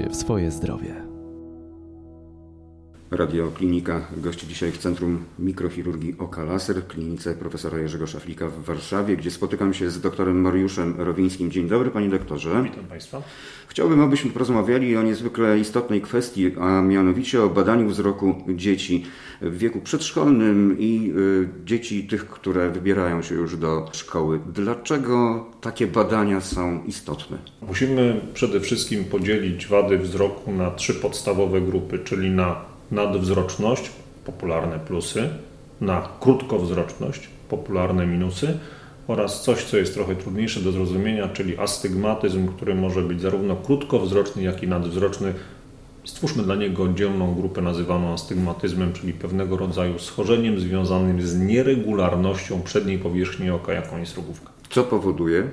się w swoje zdrowie. Radioklinika gości dzisiaj w Centrum Mikrochirurgii Oka Laser, klinice profesora Jerzego Szaflika w Warszawie, gdzie spotykam się z doktorem Mariuszem Rowińskim. Dzień dobry, panie doktorze. Witam państwa. Chciałbym, abyśmy porozmawiali o niezwykle istotnej kwestii, a mianowicie o badaniu wzroku dzieci w wieku przedszkolnym i y, dzieci tych, które wybierają się już do szkoły. Dlaczego takie badania są istotne? Musimy przede wszystkim podzielić wady wzroku na trzy podstawowe grupy, czyli na nadwzroczność, popularne plusy, na krótkowzroczność, popularne minusy oraz coś, co jest trochę trudniejsze do zrozumienia, czyli astygmatyzm, który może być zarówno krótkowzroczny, jak i nadwzroczny. Stwórzmy dla niego oddzielną grupę nazywaną astygmatyzmem, czyli pewnego rodzaju schorzeniem związanym z nieregularnością przedniej powierzchni oka, jaką jest rogówka. Co powoduje?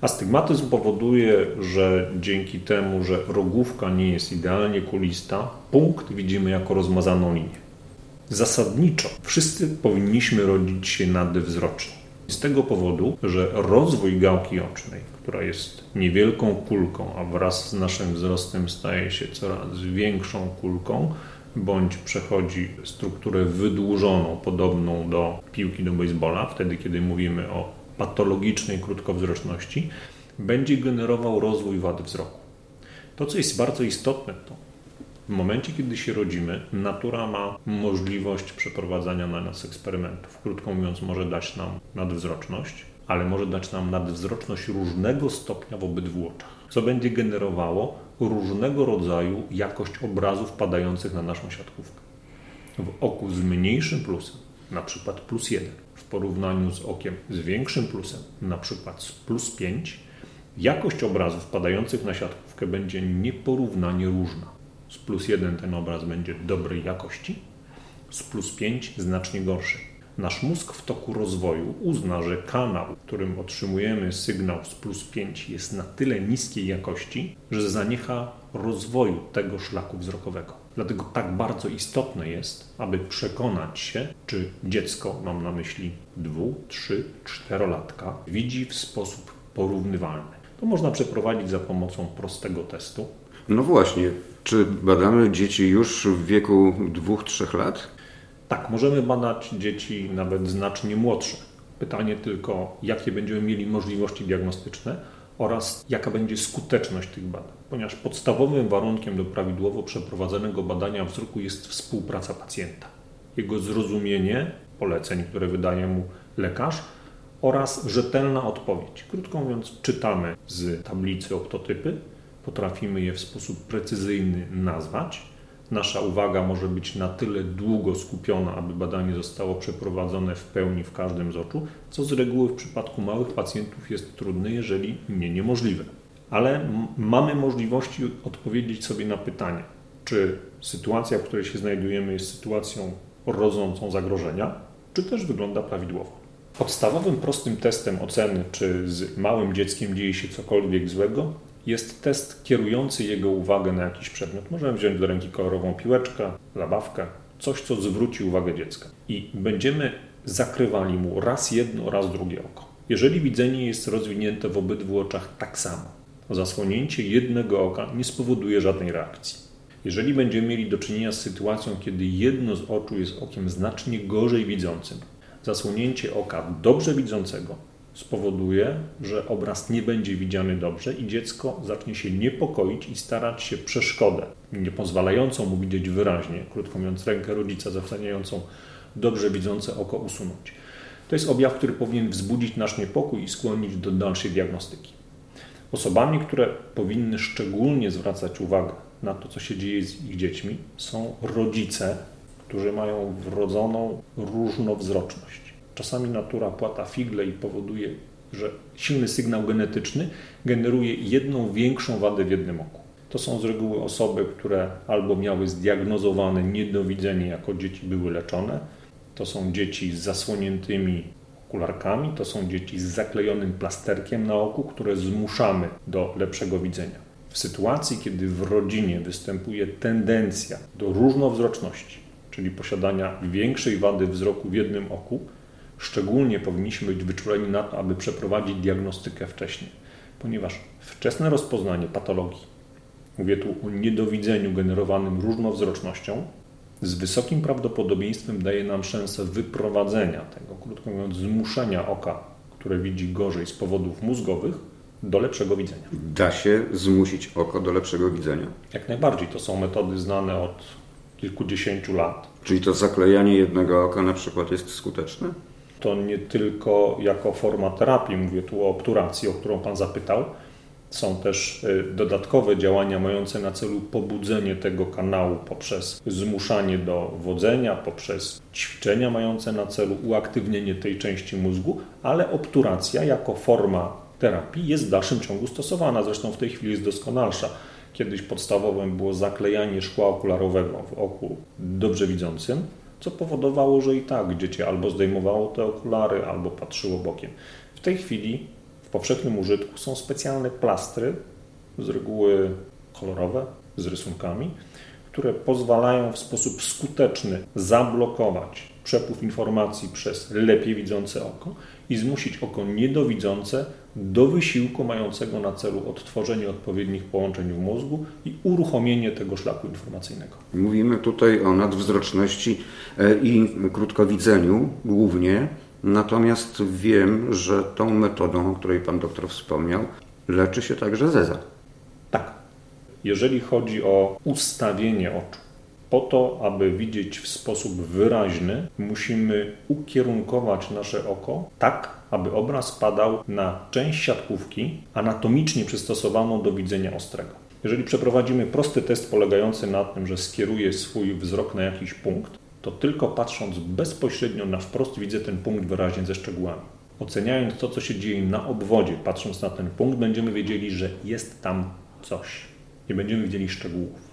Astygmatyzm powoduje, że dzięki temu, że rogówka nie jest idealnie kulista, punkt widzimy jako rozmazaną linię. Zasadniczo wszyscy powinniśmy rodzić się nadwzroczni. Z tego powodu, że rozwój gałki ocznej, która jest niewielką kulką, a wraz z naszym wzrostem staje się coraz większą kulką, bądź przechodzi strukturę wydłużoną, podobną do piłki do baseballa, wtedy kiedy mówimy o patologicznej krótkowzroczności, będzie generował rozwój wady wzroku. To, co jest bardzo istotne, to w momencie, kiedy się rodzimy, natura ma możliwość przeprowadzania na nas eksperymentów. Krótko mówiąc, może dać nam nadwzroczność, ale może dać nam nadwzroczność różnego stopnia w obydwu oczach, co będzie generowało różnego rodzaju jakość obrazów padających na naszą siatkówkę. W oku z mniejszym plusem, na przykład plus 1, w porównaniu z okiem z większym plusem, na przykład z plus 5, jakość obrazów padających na siatkówkę będzie nieporównanie różna. Z plus 1 ten obraz będzie dobrej jakości, z plus 5 znacznie gorszy. Nasz mózg w toku rozwoju uzna, że kanał, którym otrzymujemy sygnał z plus 5 jest na tyle niskiej jakości, że zaniecha rozwoju tego szlaku wzrokowego. Dlatego tak bardzo istotne jest, aby przekonać się, czy dziecko, mam na myśli 2, 3, 4 latka, widzi w sposób porównywalny. To można przeprowadzić za pomocą prostego testu. No właśnie, czy badamy dzieci już w wieku 2-3 lat? Tak, możemy badać dzieci nawet znacznie młodsze. Pytanie tylko, jakie będziemy mieli możliwości diagnostyczne oraz jaka będzie skuteczność tych badań, ponieważ podstawowym warunkiem do prawidłowo przeprowadzonego badania wzroku jest współpraca pacjenta, jego zrozumienie poleceń, które wydaje mu lekarz oraz rzetelna odpowiedź. Krótko mówiąc, czytamy z tablicy optotypy, potrafimy je w sposób precyzyjny nazwać. Nasza uwaga może być na tyle długo skupiona, aby badanie zostało przeprowadzone w pełni w każdym z oczu, co z reguły w przypadku małych pacjentów jest trudne, jeżeli nie niemożliwe. Ale mamy możliwości odpowiedzieć sobie na pytanie, czy sytuacja, w której się znajdujemy, jest sytuacją rodzącą zagrożenia, czy też wygląda prawidłowo. Podstawowym prostym testem oceny, czy z małym dzieckiem dzieje się cokolwiek złego, jest test kierujący jego uwagę na jakiś przedmiot. Możemy wziąć do ręki kolorową piłeczkę, zabawkę, coś, co zwróci uwagę dziecka. I będziemy zakrywali mu raz jedno, raz drugie oko. Jeżeli widzenie jest rozwinięte w obydwu oczach tak samo, zasłonięcie jednego oka nie spowoduje żadnej reakcji. Jeżeli będziemy mieli do czynienia z sytuacją, kiedy jedno z oczu jest okiem znacznie gorzej widzącym, zasłonięcie oka dobrze widzącego spowoduje, że obraz nie będzie widziany dobrze i dziecko zacznie się niepokoić i starać się przeszkodę, nie pozwalającą mu widzieć wyraźnie, krótko mówiąc, rękę rodzica zasłaniającą dobrze widzące oko usunąć. To jest objaw, który powinien wzbudzić nasz niepokój i skłonić do dalszej diagnostyki. Osobami, które powinny szczególnie zwracać uwagę na to, co się dzieje z ich dziećmi, są rodzice, którzy mają wrodzoną różnowzroczność. Czasami natura płata figle i powoduje, że silny sygnał genetyczny generuje jedną większą wadę w jednym oku. To są z reguły osoby, które albo miały zdiagnozowane niedowidzenie jako dzieci były leczone, to są dzieci z zasłoniętymi okularkami, to są dzieci z zaklejonym plasterkiem na oku, które zmuszamy do lepszego widzenia. W sytuacji, kiedy w rodzinie występuje tendencja do różnowzroczności, czyli posiadania większej wady wzroku w jednym oku, Szczególnie powinniśmy być wyczuleni na to, aby przeprowadzić diagnostykę wcześniej, ponieważ wczesne rozpoznanie patologii mówię tu o niedowidzeniu generowanym różnowzrocznością, z wysokim prawdopodobieństwem daje nam szansę wyprowadzenia tego, krótko mówiąc, zmuszenia oka, które widzi gorzej z powodów mózgowych, do lepszego widzenia. Da się zmusić oko do lepszego widzenia? Jak najbardziej. To są metody znane od kilkudziesięciu lat. Czyli to zaklejanie jednego oka na przykład jest skuteczne? To nie tylko jako forma terapii, mówię tu o obturacji, o którą Pan zapytał. Są też y, dodatkowe działania mające na celu pobudzenie tego kanału poprzez zmuszanie do wodzenia, poprzez ćwiczenia mające na celu uaktywnienie tej części mózgu, ale obturacja jako forma terapii jest w dalszym ciągu stosowana. Zresztą w tej chwili jest doskonalsza. Kiedyś podstawowym było zaklejanie szkła okularowego w oku dobrze widzącym, co powodowało, że i tak dziecię albo zdejmowało te okulary, albo patrzyło bokiem. W tej chwili w powszechnym użytku są specjalne plastry, z reguły kolorowe, z rysunkami, które pozwalają w sposób skuteczny zablokować przepływ informacji przez lepiej widzące oko i zmusić oko niedowidzące do wysiłku mającego na celu odtworzenie odpowiednich połączeń w mózgu i uruchomienie tego szlaku informacyjnego. Mówimy tutaj o nadwzroczności e, i krótkowidzeniu głównie, natomiast wiem, że tą metodą, o której pan doktor wspomniał, leczy się także zeza. Tak. Jeżeli chodzi o ustawienie oczu, po to, aby widzieć w sposób wyraźny, musimy ukierunkować nasze oko tak, aby obraz padał na część siatkówki anatomicznie przystosowaną do widzenia ostrego. Jeżeli przeprowadzimy prosty test polegający na tym, że skieruję swój wzrok na jakiś punkt, to tylko patrząc bezpośrednio na wprost widzę ten punkt wyraźnie ze szczegółami. Oceniając to, co się dzieje na obwodzie, patrząc na ten punkt, będziemy wiedzieli, że jest tam coś. Nie będziemy widzieli szczegółów.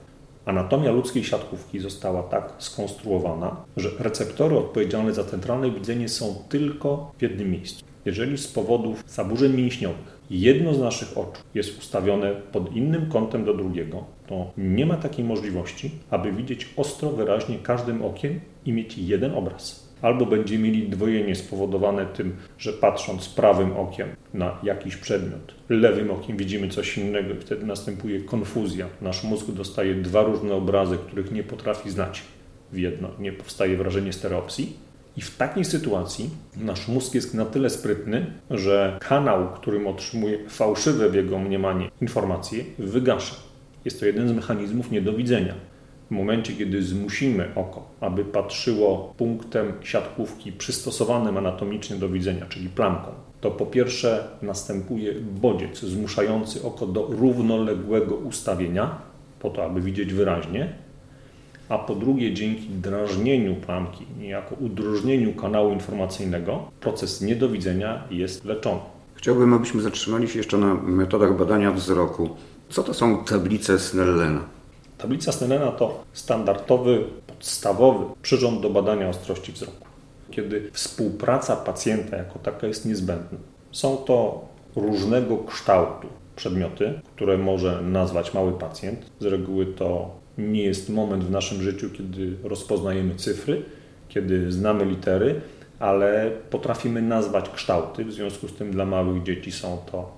Anatomia ludzkiej siatkówki została tak skonstruowana, że receptory odpowiedzialne za centralne widzenie są tylko w jednym miejscu. Jeżeli z powodów zaburzeń mięśniowych jedno z naszych oczu jest ustawione pod innym kątem do drugiego, to nie ma takiej możliwości, aby widzieć ostro, wyraźnie każdym okiem i mieć jeden obraz albo będziemy mieli dwojenie spowodowane tym, że patrząc prawym okiem na jakiś przedmiot, lewym okiem widzimy coś innego i wtedy następuje konfuzja. Nasz mózg dostaje dwa różne obrazy, których nie potrafi znać w jedno. Nie powstaje wrażenie stereopsji. I w takiej sytuacji nasz mózg jest na tyle sprytny, że kanał, którym otrzymuje fałszywe w jego mniemanie informacje, wygasza. Jest to jeden z mechanizmów niedowidzenia. W momencie, kiedy zmusimy oko, aby patrzyło punktem siatkówki przystosowanym anatomicznie do widzenia, czyli plamką, to po pierwsze następuje bodziec zmuszający oko do równoległego ustawienia, po to, aby widzieć wyraźnie, a po drugie, dzięki drażnieniu plamki, niejako udrożnieniu kanału informacyjnego, proces niedowidzenia jest leczony. Chciałbym, abyśmy zatrzymali się jeszcze na metodach badania wzroku. Co to są tablice Snellena? Tablica Snellena to standardowy, podstawowy przyrząd do badania ostrości wzroku, kiedy współpraca pacjenta jako taka jest niezbędna. Są to różnego kształtu przedmioty, które może nazwać mały pacjent. Z reguły to nie jest moment w naszym życiu, kiedy rozpoznajemy cyfry, kiedy znamy litery, ale potrafimy nazwać kształty. W związku z tym dla małych dzieci są to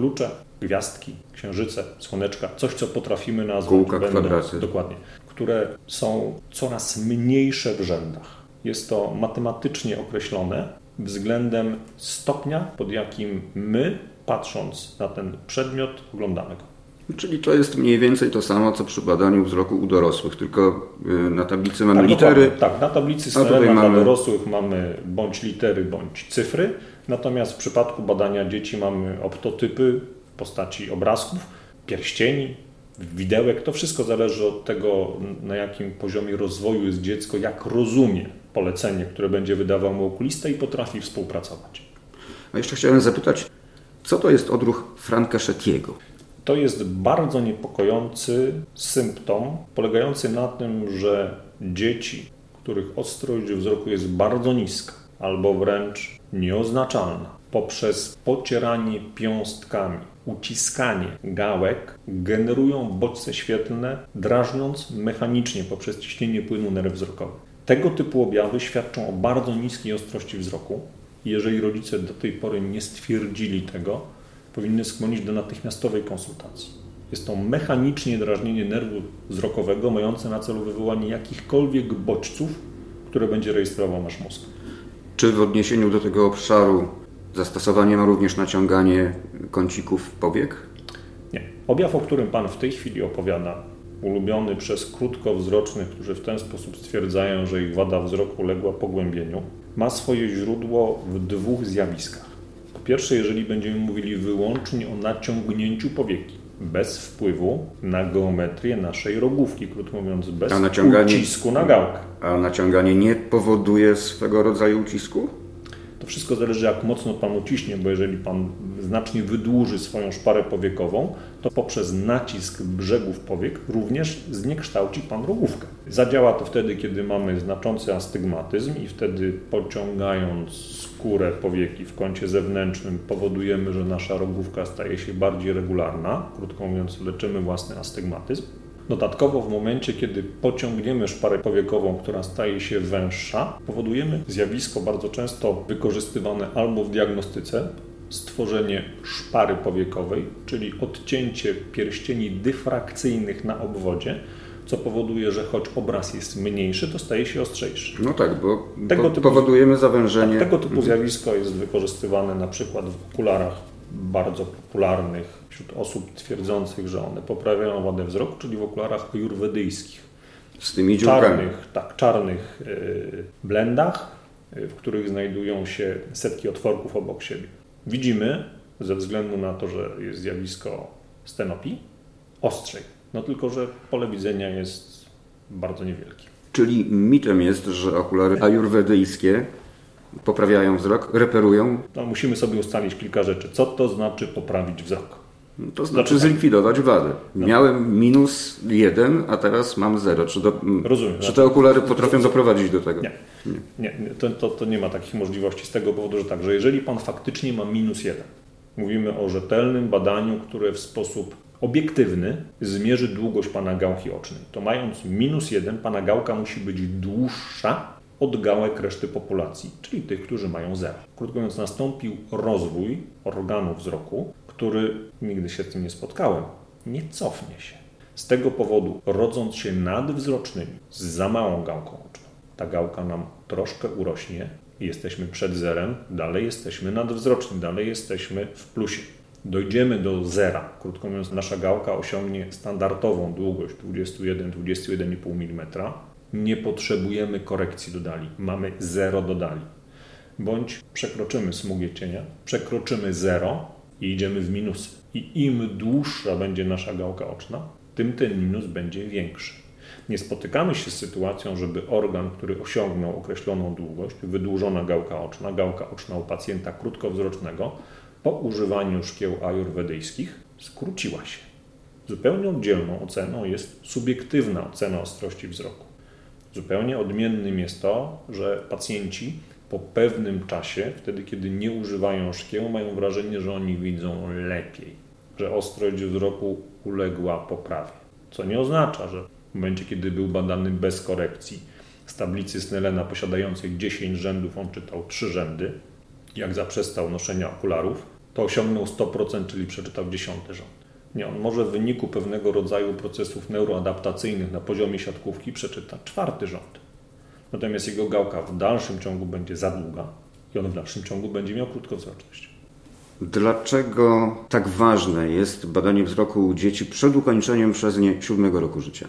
klucze, gwiazdki, księżyce, słoneczka, coś, co potrafimy nazwać. Kółka, będą, kwadraty. Dokładnie. Które są coraz mniejsze w rzędach. Jest to matematycznie określone względem stopnia, pod jakim my, patrząc na ten przedmiot, oglądamy go. Czyli to jest mniej więcej to samo, co przy badaniu wzroku u dorosłych, tylko y, na tablicy mamy tak, litery. Tak, na tablicy Snellena mamy... dla dorosłych mamy bądź litery, bądź cyfry, natomiast w przypadku badania dzieci mamy optotypy w postaci obrazków, pierścieni, widełek. To wszystko zależy od tego, na jakim poziomie rozwoju jest dziecko, jak rozumie polecenie, które będzie wydawał mu okulista i potrafi współpracować. A jeszcze chciałem zapytać, co to jest odruch Franka Szetiego? To jest bardzo niepokojący symptom, polegający na tym, że dzieci, których ostrość wzroku jest bardzo niska albo wręcz nieoznaczalna, poprzez pocieranie piąstkami, uciskanie gałek generują bodźce świetlne, drażniąc mechanicznie poprzez ciśnienie płynu nerw wzrokowy. Tego typu objawy świadczą o bardzo niskiej ostrości wzroku. Jeżeli rodzice do tej pory nie stwierdzili tego, powinny skłonić do natychmiastowej konsultacji. Jest to mechanicznie drażnienie nerwu wzrokowego mające na celu wywołanie jakichkolwiek bodźców, które będzie rejestrował nasz mózg. Czy w odniesieniu do tego obszaru zastosowanie ma również naciąganie kącików powiek? Nie. Objaw, o którym Pan w tej chwili opowiada, ulubiony przez krótkowzrocznych, którzy w ten sposób stwierdzają, że ich wada wzroku uległa pogłębieniu, ma swoje źródło w dwóch zjawiskach. Po pierwsze, jeżeli będziemy mówili wyłącznie o naciągnięciu powieki, bez wpływu na geometrię naszej rogówki, krótko mówiąc, bez ucisku na gałkę. A naciąganie nie powoduje swego rodzaju ucisku? To wszystko zależy, jak mocno Pan uciśnie, bo jeżeli Pan znacznie wydłuży swoją szparę powiekową, to poprzez nacisk brzegów powiek również zniekształci Pan rogówkę. Zadziała to wtedy, kiedy mamy znaczący astygmatyzm i wtedy pociągając skórę powieki w kącie zewnętrznym powodujemy, że nasza rogówka staje się bardziej regularna. Krótko mówiąc, leczymy własny astygmatyzm. Dodatkowo w momencie, kiedy pociągniemy szparę powiekową, która staje się węższa, powodujemy zjawisko bardzo często wykorzystywane albo w diagnostyce, stworzenie szpary powiekowej, czyli odcięcie pierścieni dyfrakcyjnych na obwodzie, co powoduje, że choć obraz jest mniejszy, to staje się ostrzejszy. No tak, bo tego typu, powodujemy zawężenie. Tak, tego typu mhm. zjawisko jest wykorzystywane na przykład w okularach bardzo popularnych wśród osób twierdzących, że one poprawiają wadę wzroku, czyli w okularach ajurwedyjskich. Z tymi dziurkami. Czarnych, tak, czarnych yy, blendach, yy, w których znajdują się setki otworków obok siebie. Widzimy, ze względu na to, że jest zjawisko stenopii, ostrzej. No tylko, że pole widzenia jest bardzo niewielkie. Czyli mitem jest, że okulary ajurwedyjskie poprawiają wzrok, reperują? No, musimy sobie ustalić kilka rzeczy. Co to znaczy poprawić wzrok? To znaczy zlikwidować wadę. No. Miałem minus jeden, a teraz mam zero. Czy, do, Rozumiem. czy te okulary potrafią doprowadzić do tego? Nie. Nie, nie, nie to, to, to, nie ma takich możliwości z tego powodu, że tak, że jeżeli pan faktycznie ma minus jeden, mówimy o rzetelnym badaniu, które w sposób obiektywny zmierzy długość pana gałki ocznej, to mając minus jeden, pana gałka musi być dłuższa od gałek reszty populacji, czyli tych, którzy mają zero. Krótko mówiąc, nastąpił rozwój organu wzroku, który nigdy się z tym nie spotkałem, nie cofnie się. Z tego powodu, rodząc się nadwzrocznymi z za małą gałką oczną, ta gałka nam troszkę urośnie jesteśmy przed zerem, dalej jesteśmy nadwzroczni, dalej jesteśmy w plusie. Dojdziemy do zera, krótko mówiąc, nasza gałka osiągnie standardową długość 21-21,5 mm. Nie potrzebujemy korekcji dodali, mamy zero dodali. Bądź przekroczymy smugię cienia, przekroczymy zero, i idziemy w minus. I im dłuższa będzie nasza gałka oczna, tym ten minus będzie większy. Nie spotykamy się z sytuacją, żeby organ, który osiągnął określoną długość, wydłużona gałka oczna, gałka oczna u pacjenta krótkowzrocznego, po używaniu szkieł ajurwedyjskich skróciła się. Zupełnie oddzielną oceną jest subiektywna ocena ostrości wzroku. Zupełnie odmiennym jest to, że pacjenci po pewnym czasie, wtedy kiedy nie używają szkieł, mają wrażenie, że oni widzą lepiej, że ostrość wzroku uległa poprawie. Co nie oznacza, że w momencie, kiedy był badany bez korekcji, z tablicy Snellena posiadającej 10 rzędów on czytał 3 rzędy, jak zaprzestał noszenia okularów, to osiągnął 100%, czyli przeczytał 10 rząd. Nie, on może w wyniku pewnego rodzaju procesów neuroadaptacyjnych na poziomie siatkówki przeczytać czwarty rząd. Natomiast jego gałka w dalszym ciągu będzie za długa i on w dalszym ciągu będzie miał krótkowzroczność. Dlaczego tak ważne jest badanie wzroku u dzieci przed ukończeniem przez nie siódmego roku życia?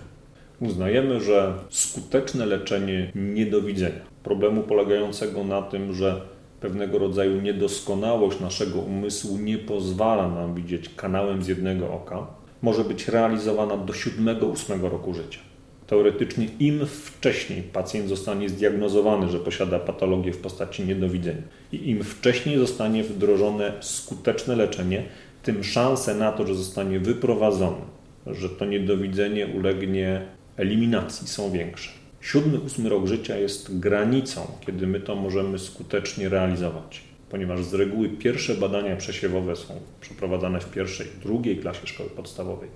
Uznajemy, że skuteczne leczenie niedowidzenia, problemu polegającego na tym, że pewnego rodzaju niedoskonałość naszego umysłu nie pozwala nam widzieć kanałem z jednego oka, może być realizowana do siódmego, ósmego roku życia. Teoretycznie im wcześniej pacjent zostanie zdiagnozowany, że posiada patologię w postaci niedowidzenia i im wcześniej zostanie wdrożone skuteczne leczenie, tym szanse na to, że zostanie wyprowadzony, że to niedowidzenie ulegnie eliminacji są większe. Siódmy, ósmy rok życia jest granicą, kiedy my to możemy skutecznie realizować, ponieważ z reguły pierwsze badania przesiewowe są przeprowadzane w pierwszej, drugiej klasie szkoły podstawowej.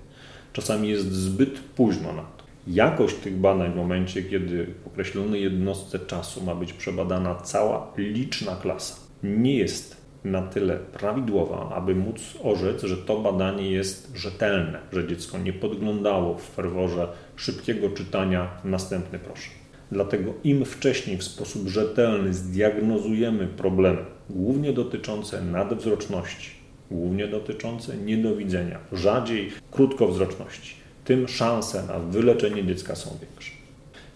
Czasami jest zbyt późno na to jakość tych badań w momencie, kiedy w określonej jednostce czasu ma być przebadana cała liczna klasa, nie jest na tyle prawidłowa, aby móc orzec, że to badanie jest rzetelne, że dziecko nie podglądało w ferworze szybkiego czytania następny proszę. Dlatego im wcześniej w sposób rzetelny zdiagnozujemy problemy, głównie dotyczące nadwzroczności, głównie dotyczące niedowidzenia, rzadziej krótkowzroczności, tym szanse na wyleczenie dziecka są większe.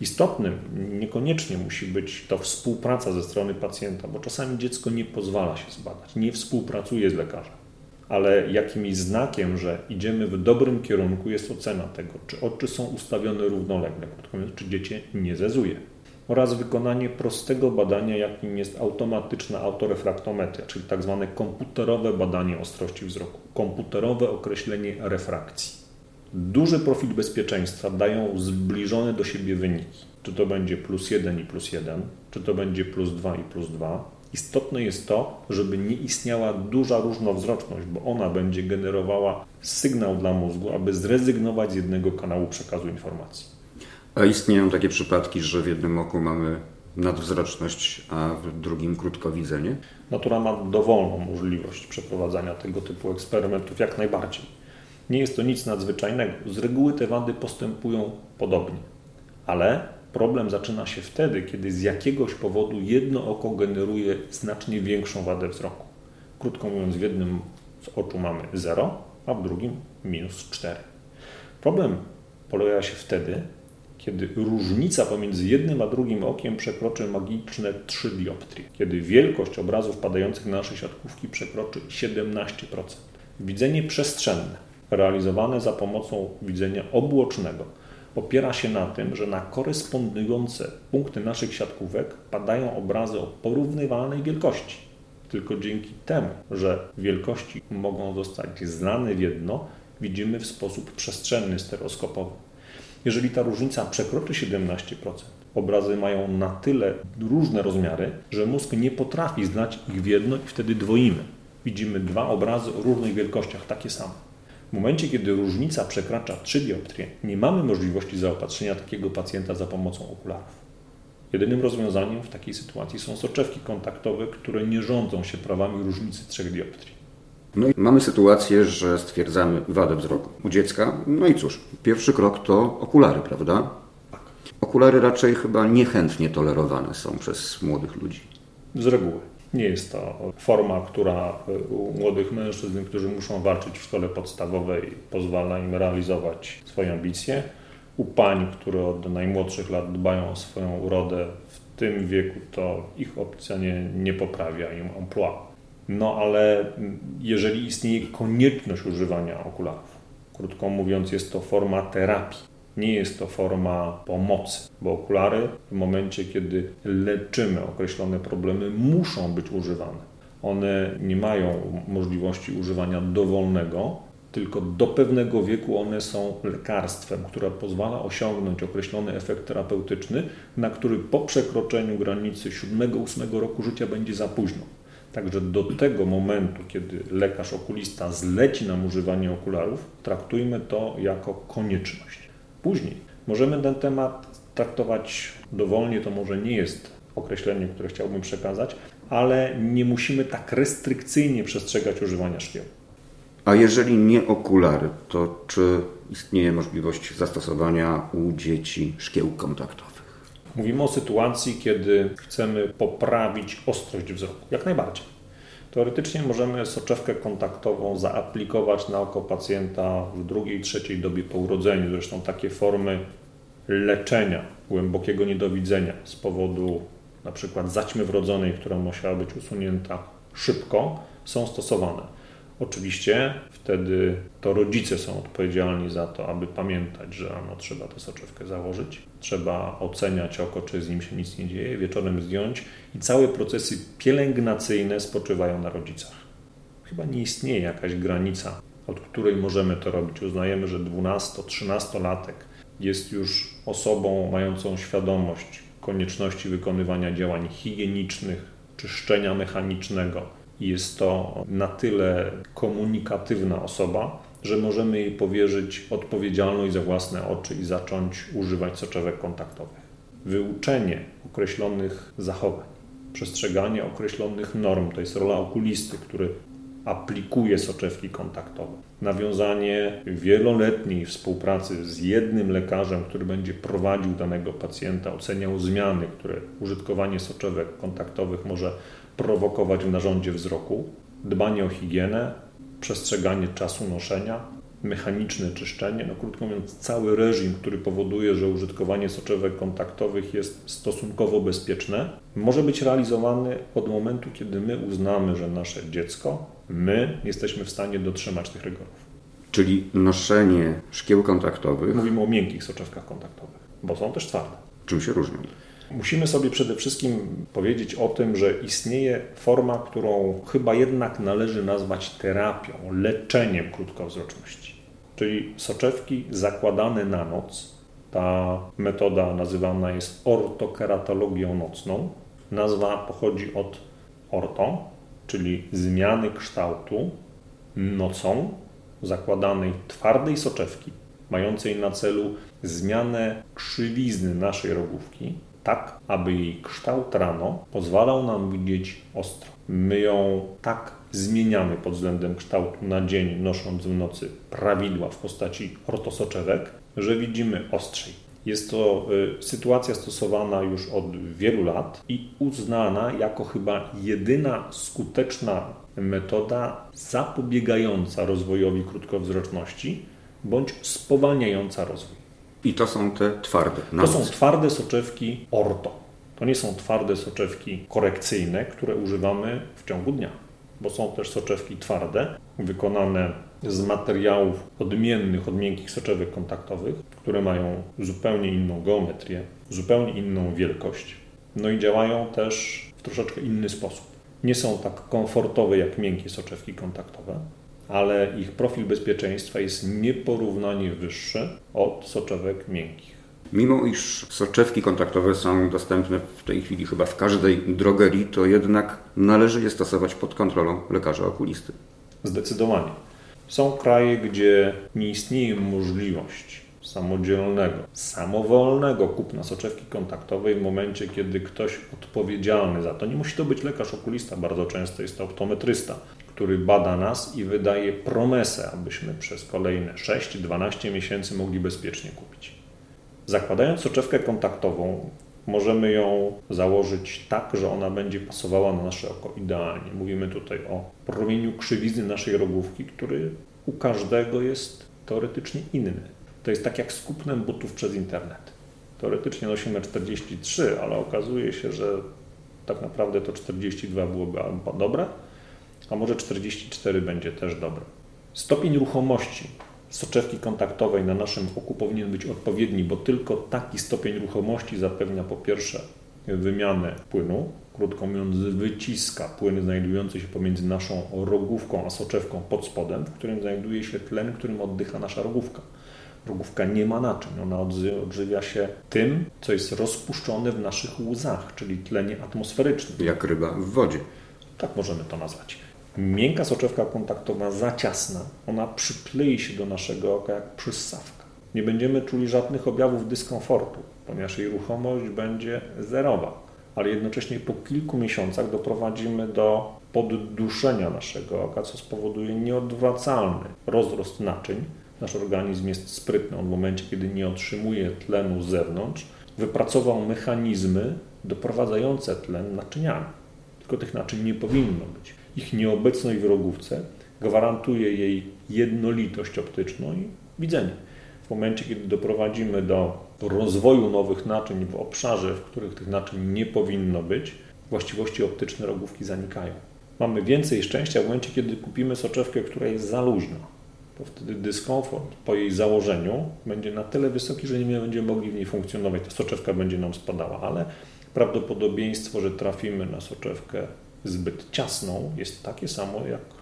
Istotnym niekoniecznie musi być to współpraca ze strony pacjenta, bo czasami dziecko nie pozwala się zbadać, nie współpracuje z lekarzem. Ale jakimś znakiem, że idziemy w dobrym kierunku, jest ocena tego, czy oczy są ustawione równolegle, czy dziecię nie zezuje. Oraz wykonanie prostego badania, jakim jest automatyczna autorefraktometria, czyli tak zwane komputerowe badanie ostrości wzroku, komputerowe określenie refrakcji duży profil bezpieczeństwa dają zbliżone do siebie wyniki. Czy to będzie plus 1 i plus 1, czy to będzie plus 2 i plus 2. Istotne jest to, żeby nie istniała duża różnowzroczność, bo ona będzie generowała sygnał dla mózgu, aby zrezygnować z jednego kanału przekazu informacji. A istnieją takie przypadki, że w jednym oku mamy nadwzroczność, a w drugim krótkowidzenie? Natura ma dowolną możliwość przeprowadzania tego typu eksperymentów jak najbardziej. Nie jest to nic nadzwyczajnego. Z reguły te wady postępują podobnie. Ale problem zaczyna się wtedy, kiedy z jakiegoś powodu jedno oko generuje znacznie większą wadę wzroku. Krótko mówiąc, w jednym z oczu mamy 0, a w drugim minus 4. Problem polega się wtedy, kiedy różnica pomiędzy jednym a drugim okiem przekroczy magiczne 3 dioptrie, kiedy wielkość obrazów padających na nasze siatkówki przekroczy 17%. Widzenie przestrzenne realizowane za pomocą widzenia obłocznego opiera się na tym, że na korespondujące punkty naszych siatkówek padają obrazy o porównywalnej wielkości. Tylko dzięki temu, że wielkości mogą zostać znane w jedno, widzimy w sposób przestrzenny, stereoskopowy. Jeżeli ta różnica przekroczy 17%, obrazy mają na tyle różne rozmiary, że mózg nie potrafi znać ich w jedno i wtedy dwoimy. Widzimy dwa obrazy o różnych wielkościach, takie same. W momencie, kiedy różnica przekracza 3 dioptrie, nie mamy możliwości zaopatrzenia takiego pacjenta za pomocą okularów. Jedynym rozwiązaniem w takiej sytuacji są soczewki kontaktowe, które nie rządzą się prawami różnicy 3 dioptrii. No i mamy sytuację, że stwierdzamy wadę wzroku u dziecka. No i cóż, pierwszy krok to okulary, prawda? Tak. Okulary raczej chyba niechętnie tolerowane są przez młodych ludzi. Z reguły. Nie jest to forma, która u młodych mężczyzn, którzy muszą walczyć w szkole podstawowej, pozwala im realizować swoje ambicje. U pań, które od najmłodszych lat dbają o swoją urodę, w tym wieku to ich opcja nie, nie poprawia im emploi. No ale jeżeli istnieje konieczność używania okularów, krótko mówiąc, jest to forma terapii nie jest to forma pomocy, bo okulary w momencie, kiedy leczymy określone problemy, muszą być używane. One nie mają możliwości używania dowolnego, tylko do pewnego wieku one są lekarstwem, które pozwala osiągnąć określony efekt terapeutyczny, na który po przekroczeniu granicy 7-8 roku życia będzie za późno. Także do tego momentu, kiedy lekarz okulista zleci nam używanie okularów, traktujmy to jako konieczność później. Możemy ten temat traktować dowolnie, to może nie jest określenie, które chciałbym przekazać, ale nie musimy tak restrykcyjnie przestrzegać używania szkieł. A jeżeli nie okulary, to czy istnieje możliwość zastosowania u dzieci szkieł kontaktowych? Mówimy o sytuacji, kiedy chcemy poprawić ostrość wzroku. Jak najbardziej. Teoretycznie możemy soczewkę kontaktową zaaplikować na oko pacjenta w drugiej, trzeciej dobie po urodzeniu. Zresztą takie formy leczenia głębokiego niedowidzenia z powodu na przykład zaćmy wrodzonej, która musiała być usunięta szybko, są stosowane. Oczywiście wtedy to rodzice są odpowiedzialni za to, aby pamiętać, że rano trzeba tę soczewkę założyć, trzeba oceniać oko, czy z nim się nic nie dzieje, wieczorem zdjąć i całe procesy pielęgnacyjne spoczywają na rodzicach. Chyba nie istnieje jakaś granica, od której możemy to robić. Uznajemy, że 12-13-latek jest już osobą mającą świadomość konieczności wykonywania działań higienicznych, czyszczenia mechanicznego, jest to na tyle komunikatywna osoba, że możemy jej powierzyć odpowiedzialność za własne oczy i zacząć używać soczewek kontaktowych. Wyuczenie określonych zachowań, przestrzeganie określonych norm, to jest rola okulisty, który aplikuje soczewki kontaktowe. Nawiązanie wieloletniej współpracy z jednym lekarzem, który będzie prowadził danego pacjenta, oceniał zmiany, które użytkowanie soczewek kontaktowych może prowokować w narządzie wzroku, dbanie o higienę, przestrzeganie czasu noszenia, mechaniczne czyszczenie, no krótko mówiąc, cały reżim, który powoduje, że użytkowanie soczewek kontaktowych jest stosunkowo bezpieczne, może być realizowany od momentu, kiedy my uznamy, że nasze dziecko, my jesteśmy w stanie dotrzymać tych rygorów. Czyli noszenie szkieł kontaktowych. Mówimy o miękkich soczewkach kontaktowych, bo są też twarde. Czym się różnią? Musimy sobie przede wszystkim powiedzieć o tym, że istnieje forma, którą chyba jednak należy nazwać terapią, leczeniem krótkowzroczności. Czyli soczewki zakładane na noc. Ta metoda nazywana jest ortokeratologią nocną. Nazwa pochodzi od orto, czyli zmiany kształtu nocą zakładanej twardej soczewki, mającej na celu zmianę krzywizny naszej rogówki, tak, aby jej kształt rano pozwalał nam widzieć ostro. My ją tak zmieniamy pod względem kształtu na dzień, nosząc w nocy prawidła w postaci ortosoczewek, że widzimy ostrzej. Jest to y, sytuacja stosowana już od wielu lat i uznana jako chyba jedyna skuteczna metoda zapobiegająca rozwojowi krótkowzroczności bądź spowalniająca rozwój. I to są te twarde. To są twarde soczewki orto. To nie są twarde soczewki korekcyjne, które używamy w ciągu dnia, bo są też soczewki twarde, wykonane z materiałów odmiennych od miękkich soczewek kontaktowych, które mają zupełnie inną geometrię, zupełnie inną wielkość, no i działają też w troszeczkę inny sposób. Nie są tak komfortowe jak miękkie soczewki kontaktowe, ale ich profil bezpieczeństwa jest nieporównanie wyższy od soczewek miękkich. Mimo iż soczewki kontaktowe są dostępne w tej chwili chyba w każdej drogerii, to jednak należy je stosować pod kontrolą lekarza okulisty. Zdecydowanie. Są kraje, gdzie nie istnieje możliwość samodzielnego, samowolnego kupna soczewki kontaktowej w momencie, kiedy ktoś odpowiedzialny za to, nie musi to być lekarz okulista, bardzo często jest to optometrysta, który bada nas i wydaje promesę, abyśmy przez kolejne 6-12 miesięcy mogli bezpiecznie kupić. Zakładając soczewkę kontaktową, możemy ją założyć tak, że ona będzie pasowała na nasze oko idealnie. Mówimy tutaj o promieniu krzywizny naszej rogówki, który u każdego jest teoretycznie inny. To jest tak jak z kupnem butów przez internet. Teoretycznie nosimy 43, ale okazuje się, że tak naprawdę to 42 byłoby dobre, a może 44 będzie też dobre. Stopień ruchomości soczewki kontaktowej na naszym oku powinien być odpowiedni, bo tylko taki stopień ruchomości zapewnia po pierwsze wymianę płynu, krótko mówiąc wyciska płyn znajdujący się pomiędzy naszą rogówką a soczewką pod spodem, w którym znajduje się tlen, którym oddycha nasza rogówka. Rogówka nie ma naczyń, ona odżywia się tym, co jest rozpuszczone w naszych łzach, czyli tlenie atmosferycznym. Jak ryba w wodzie. Tak możemy to nazwać. Miękka soczewka kontaktowa za ciasna, ona przyklei się do naszego oka jak przyssawka. Nie będziemy czuli żadnych objawów dyskomfortu, ponieważ jej ruchomość będzie zerowa, ale jednocześnie po kilku miesiącach doprowadzimy do podduszenia naszego oka, co spowoduje nieodwracalny rozrost naczyń. Nasz organizm jest sprytny. On w momencie, kiedy nie otrzymuje tlenu z zewnątrz, wypracował mechanizmy doprowadzające tlen naczyniami. Tylko tych naczyń nie powinno być. Ich nieobecność w rogówce gwarantuje jej jednolitość optyczną i widzenie. W momencie, kiedy doprowadzimy do rozwoju nowych naczyń w obszarze, w których tych naczyń nie powinno być, właściwości optyczne rogówki zanikają. Mamy więcej szczęścia w momencie, kiedy kupimy soczewkę, która jest za luźna, bo wtedy dyskomfort po jej założeniu będzie na tyle wysoki, że nie będziemy mogli w niej funkcjonować. Ta soczewka będzie nam spadała, ale prawdopodobieństwo, że trafimy na soczewkę zbyt ciasną jest takie samo jak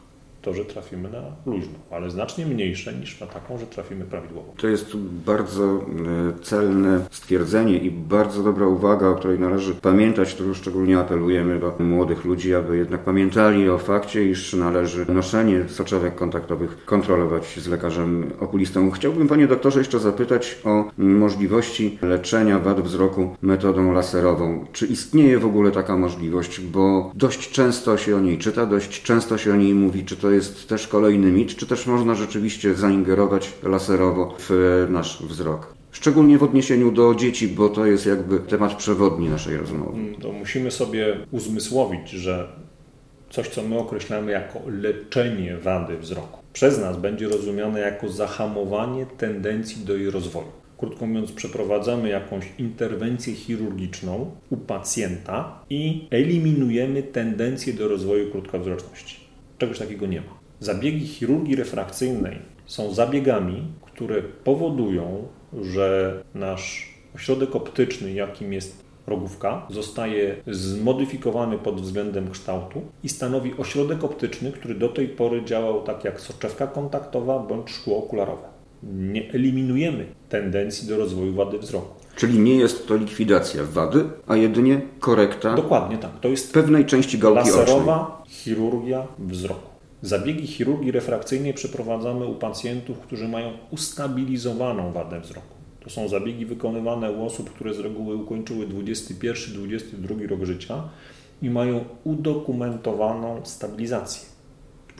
to, że trafimy na luźną, ale znacznie mniejsze niż na taką, że trafimy prawidłowo. To jest bardzo e, celne stwierdzenie i bardzo dobra uwaga, o której należy pamiętać. Tu szczególnie apelujemy do młodych ludzi, aby jednak pamiętali o fakcie, iż należy noszenie soczewek kontaktowych kontrolować z lekarzem okulistą. Chciałbym Panie doktorze jeszcze zapytać o możliwości leczenia wad wzroku metodą laserową. Czy istnieje w ogóle taka możliwość? Bo dość często się o niej czyta, dość często się o niej mówi. Czy to jest też kolejny mit, czy też można rzeczywiście zaingerować laserowo w nasz wzrok? Szczególnie w odniesieniu do dzieci, bo to jest jakby temat przewodni naszej rozmowy. Mm, to musimy sobie uzmysłowić, że coś, co my określamy jako leczenie wady wzroku, przez nas będzie rozumiane jako zahamowanie tendencji do jej rozwoju. Krótko mówiąc, przeprowadzamy jakąś interwencję chirurgiczną u pacjenta i eliminujemy tendencję do rozwoju krótkowzroczności. Czegoś takiego nie ma. Zabiegi chirurgii refrakcyjnej są zabiegami, które powodują, że nasz ośrodek optyczny, jakim jest rogówka, zostaje zmodyfikowany pod względem kształtu i stanowi ośrodek optyczny, który do tej pory działał tak jak soczewka kontaktowa bądź szkło okularowe. Nie eliminujemy tendencji do rozwoju wady wzroku. Czyli nie jest to likwidacja wady, a jedynie korekta Dokładnie tak. To jest pewnej części gałki laserowa ocznej. chirurgia wzroku. Zabiegi chirurgii refrakcyjnej przeprowadzamy u pacjentów, którzy mają ustabilizowaną wadę wzroku. To są zabiegi wykonywane u osób, które z reguły ukończyły 21-22 rok życia i mają udokumentowaną stabilizację.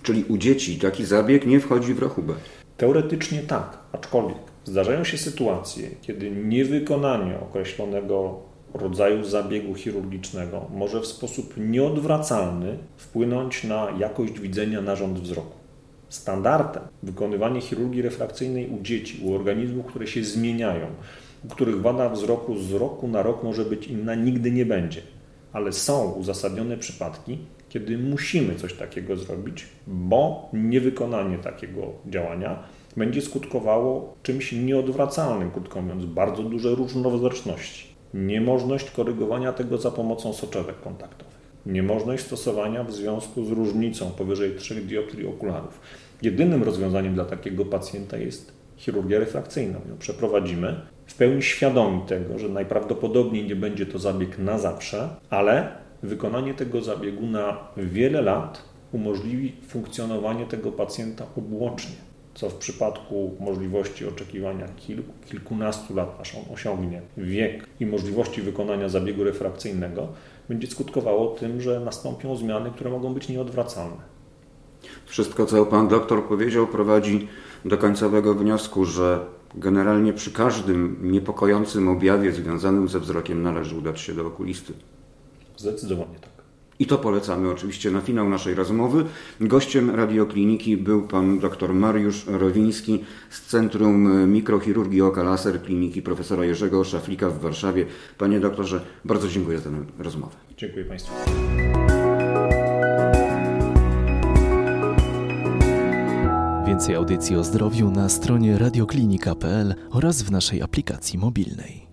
Czyli u dzieci taki zabieg nie wchodzi w rachubę. Teoretycznie tak, aczkolwiek zdarzają się sytuacje, kiedy niewykonanie określonego rodzaju zabiegu chirurgicznego może w sposób nieodwracalny wpłynąć na jakość widzenia narząd wzroku. Standardem wykonywania chirurgii refrakcyjnej u dzieci, u organizmów, które się zmieniają, u których wada wzroku z roku na rok może być inna, nigdy nie będzie. Ale są uzasadnione przypadki, kiedy musimy coś takiego zrobić, bo niewykonanie takiego działania będzie skutkowało czymś nieodwracalnym, krótko mówiąc, bardzo duże różnowzroczności. Niemożność korygowania tego za pomocą soczewek kontaktowych. Niemożność stosowania w związku z różnicą powyżej 3 dioptrii okularów. Jedynym rozwiązaniem dla takiego pacjenta jest chirurgia refrakcyjna. Ją przeprowadzimy w pełni świadomi tego, że najprawdopodobniej nie będzie to zabieg na zawsze, ale wykonanie tego zabiegu na wiele lat umożliwi funkcjonowanie tego pacjenta obłocznie, co w przypadku możliwości oczekiwania kilku, kilkunastu lat, aż on osiągnie wiek i możliwości wykonania zabiegu refrakcyjnego, będzie skutkowało tym, że nastąpią zmiany, które mogą być nieodwracalne. Wszystko, co pan doktor powiedział, prowadzi do końcowego wniosku, że generalnie przy każdym niepokojącym objawie związanym ze wzrokiem należy udać się do okulisty. Zdecydowanie tak. I to polecamy oczywiście na finał naszej rozmowy. Gościem radiokliniki był pan dr Mariusz Rowiński z Centrum Mikrochirurgii Oka Laser Kliniki profesora Jerzego Szaflika w Warszawie. Panie doktorze, bardzo dziękuję za tę rozmowę. Dziękuję Państwu. Więcej audycji o zdrowiu na stronie radioklinika.pl oraz w naszej aplikacji mobilnej.